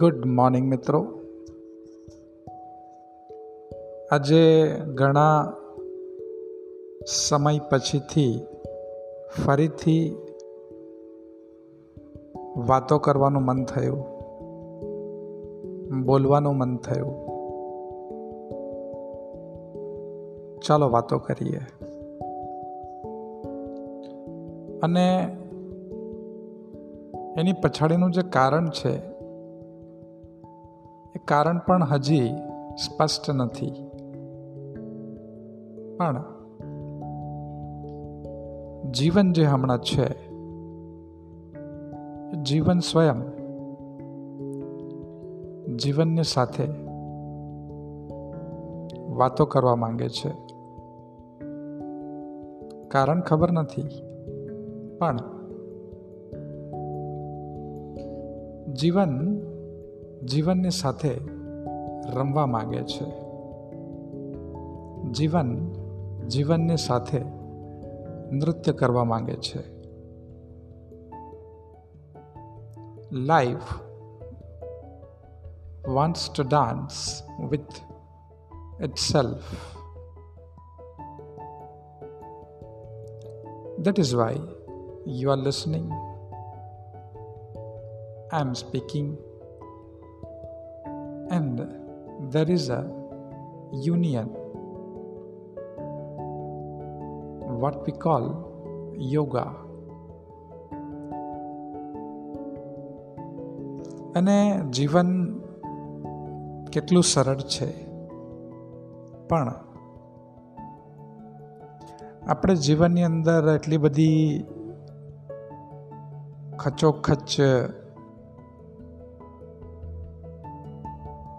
Good morning મિત્રો. આજે ઘણા સમય પછીથી ફરીથી વાતો કરવાનું મન થયું. બોલવાનું મન થયું. ચાલો વાતો કરીએ. અને એની પછાડીનું જે કારણ છે કારણ પણ હજી સ્પષ્ટ નથી. પણ જીવન જે હમણાં છે, જીવન સ્વયં જીવનની સાથે વાતો કરવા માંગે છે. કારણ ખબર નથી, પણ જીવન જીવનની સાથે રમવા માંગે છે જીવન જીવનની સાથે નૃત્ય કરવા માંગે છે life wants to dance with itself. That is why you are listening. I am speaking, And there is a union, what we call yoga. અને જીવન કેટલું સરળ છે પણ આપણે જીવનની અંદર એટલી બધી ખચોખચ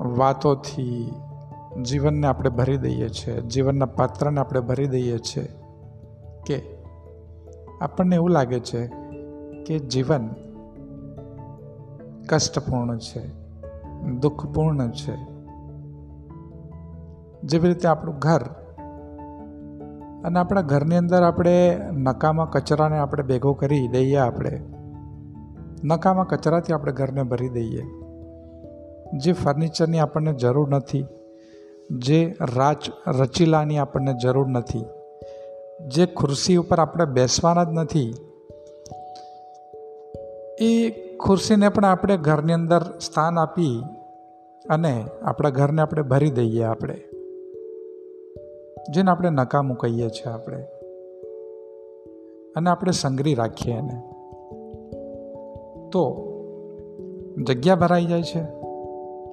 વાતોથી જીવનને આપણે ભરી દઈએ છીએ, જીવનના પાત્રને આપણે ભરી દઈએ છીએ કે આપણને એવું લાગે છે કે જીવન કષ્ટપૂર્ણ છે, દુઃખપૂર્ણ છે. જેવી રીતે આપણું ઘર અને આપણા ઘરની અંદર આપણે નકામા કચરાને આપણે ભેગો કરી દઈએ આપણે, નકામા કચરાથી આપણે ઘરને ભરી દઈએ. જે ફર્નિચરની આપણને જરૂર નથી, જે રાચ રચીલાની આપણને જરૂર નથી, જે ખુરશી ઉપર આપણે બેસવાના જ નથી, એ ખુરશીને પણ આપણે ઘરની અંદર સ્થાન આપી અને આપણા ઘરને આપણે ભરી દઈએ આપણે, જેને આપણે નકામું કહીએ છીએ આપણે, અને આપણે સંગ્રહી રાખીએ એને. તો જગ્યા ભરાઈ જાય છે.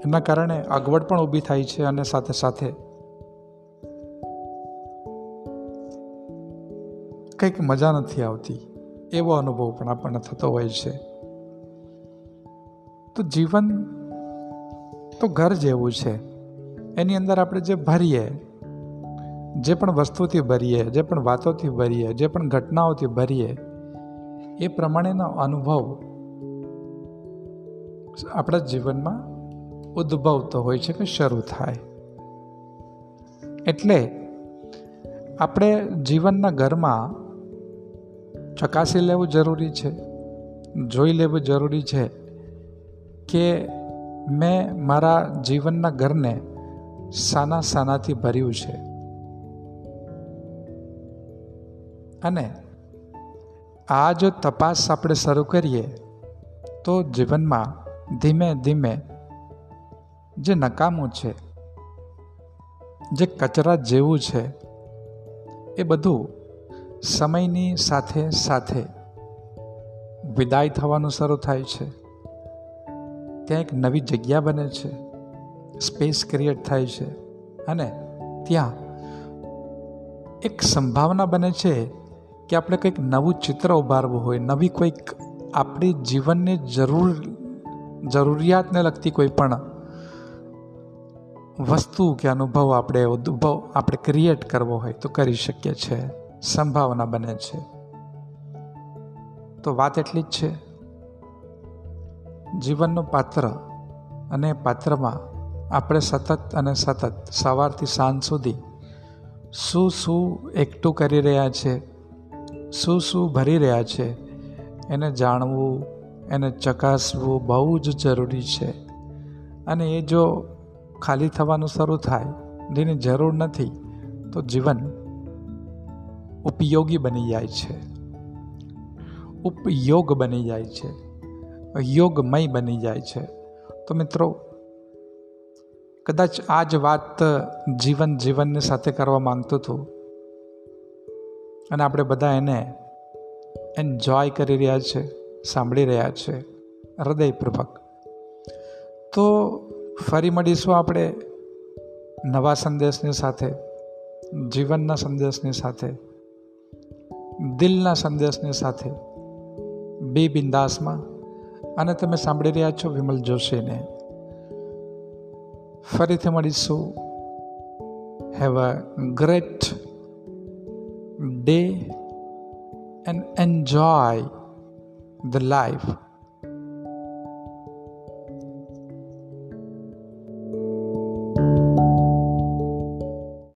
એના કારણે અગવડ પણ ઊભી થાય છે અને સાથે સાથે કંઈક મજા નથી આવતી, એવો અનુભવ પણ આપણને થતો હોય છે. તો જીવન તો ઘર જેવું છે. એની અંદર આપણે જે ભરીએ, જે પણ વસ્તુથી ભરીએ, જે પણ વાતોથી ભરીએ, જે પણ ઘટનાઓથી ભરીએ, એ પ્રમાણેનો અનુભવ આપણા જીવનમાં ઉદ્ભવતો હોય છે કે શરૂ થાય. એટલે આપણે જીવનના ઘરમાં ચકાસી લેવું જરૂરી છે, જોઈ લેવું જરૂરી છે કે મેં મારા જીવનના ઘરને સાના સાનાથી ભર્યું છે. અને આ જો તપાસ આપણે શરૂ કરીએ, તો જીવનમાં ધીમે ધીમે જે નકામું છે, જે કચરા જેવું છે, એ બધું સમયની સાથે સાથે વિદાય થવાનું શરૂ થાય છે. ત્યાં એક નવી જગ્યા બને છે, સ્પેસ ક્રિએટ થાય છે અને ત્યાં એક સંભાવના બને છે કે આપણે કંઈક નવું ચિત્ર ઉભારવું હોય, નવી કોઈક આપણી જીવનની જરૂર, જરૂરિયાતને લગતી કોઈ પણ વસ્તુ કે અનુભવ આપણે ઉદ્ભવ આપણે ક્રિએટ કરવો હોય તો કરી શકીએ છીએ સંભાવના બને છે. તો વાત એટલી જ છે. જીવનનું પાત્ર અને પાત્રમાં આપણે સતત અને સતત સવારથી સાંજ સુધી શું શું એકઠું કરી રહ્યા છે, શું શું ભરી રહ્યા છે, એને જાણવું, એને ચકાસવું બહુ જ જરૂરી છે. અને એ જો ખાલી થવાનું શરૂ થાય, જેની જરૂર નથી, તો જીવન ઉપયોગી બની જાય છે. ઉપયોગ બની જાય છે. યોગમય બની જાય છે. તો મિત્રો, કદાચ આ જ વાત જીવન જીવનની સાથે કરવા માંગતું હતું, અને આપણે બધા એને એન્જોય કરી રહ્યા છે, સાંભળી રહ્યા છે, હૃદયપૂર્વક. તો ફરી મળીશું આપણે નવા સંદેશની સાથે, જીવનના સંદેશની સાથે, દિલના સંદેશની સાથે, બી બિંદાસમાં. અને તમે સાંભળી રહ્યા છો વિમલ જોશીને. ફરીથી મળીશું. Have a great day and enjoy the life.